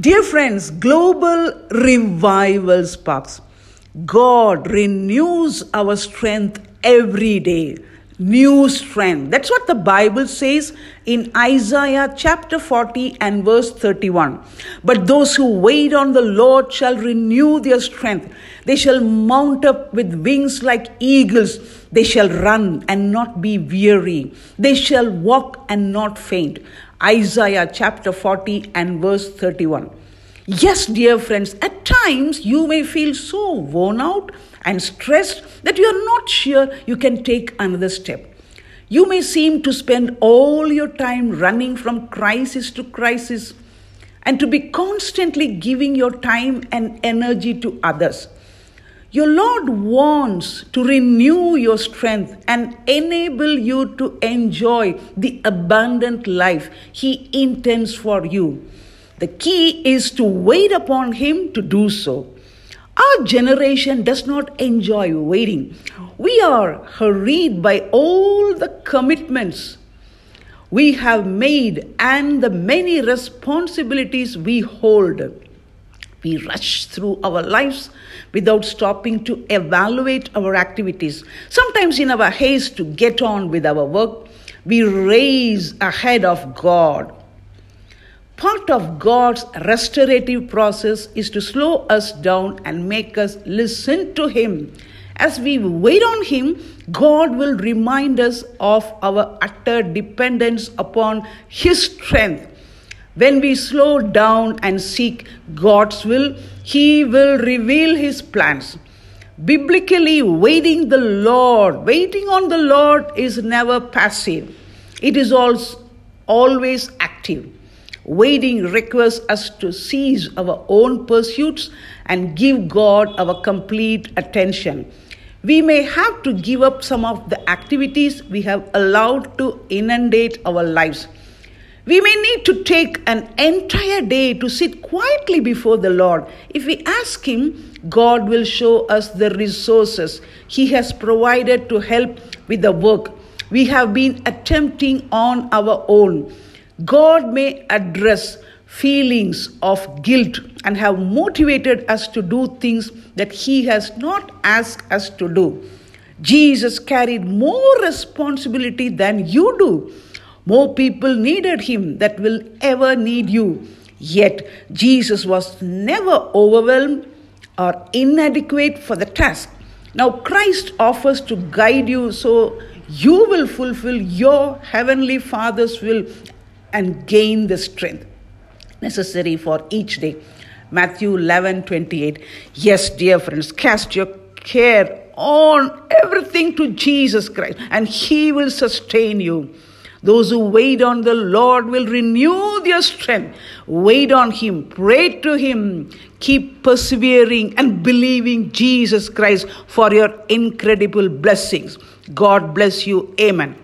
Dear friends, global revival sparks. God renews our strength every day. New strength. That's what the Bible says in Isaiah chapter 40 and verse 31. But those who wait on the Lord shall renew their strength. They shall mount up with wings like eagles. They shall run and not be weary. They shall walk and not faint. Isaiah chapter 40 and verse 31. Yes, dear friends, at times you may feel so worn out and stressed that you are not sure you can take another step. You may seem to spend all your time running from crisis to crisis and to be constantly giving your time and energy to others. Your Lord wants to renew your strength and enable you to enjoy the abundant life He intends for you. The key is to wait upon Him to do so. Our generation does not enjoy waiting. We are hurried by all the commitments we have made and the many responsibilities we hold. We rush through our lives without stopping to evaluate our activities. Sometimes, in our haste to get on with our work, we race ahead of God. Part of God's restorative process is to slow us down and make us listen to Him. As we wait on Him, God will remind us of our utter dependence upon His strength when we slow down and seek God's will, He will reveal His plans. Biblically, waiting the Lord, waiting on the Lord is never passive. It is always active. Waiting requires us to cease our own pursuits and give God our complete attention. We may have to give up some of the activities we have allowed to inundate our lives. We may need to take an entire day to sit quietly before the Lord. If we ask Him, God will show us the resources He has provided to help with the work we have been attempting on our own. God may address feelings of guilt and have motivated us to do things that He has not asked us to do. Jesus carried more responsibility than you do. More people needed him that will ever need you. Yet Jesus was never overwhelmed or inadequate for the task. Now Christ offers to guide you so you will fulfill your heavenly Father's will and gain the strength necessary for each day. Matthew 11 28. Yes, dear friends, cast your care on everything to Jesus Christ, and He will sustain you. Those who wait on the Lord will renew their strength. Wait on Him, pray to Him, keep persevering and believing Jesus Christ for your incredible blessings. God bless you. Amen.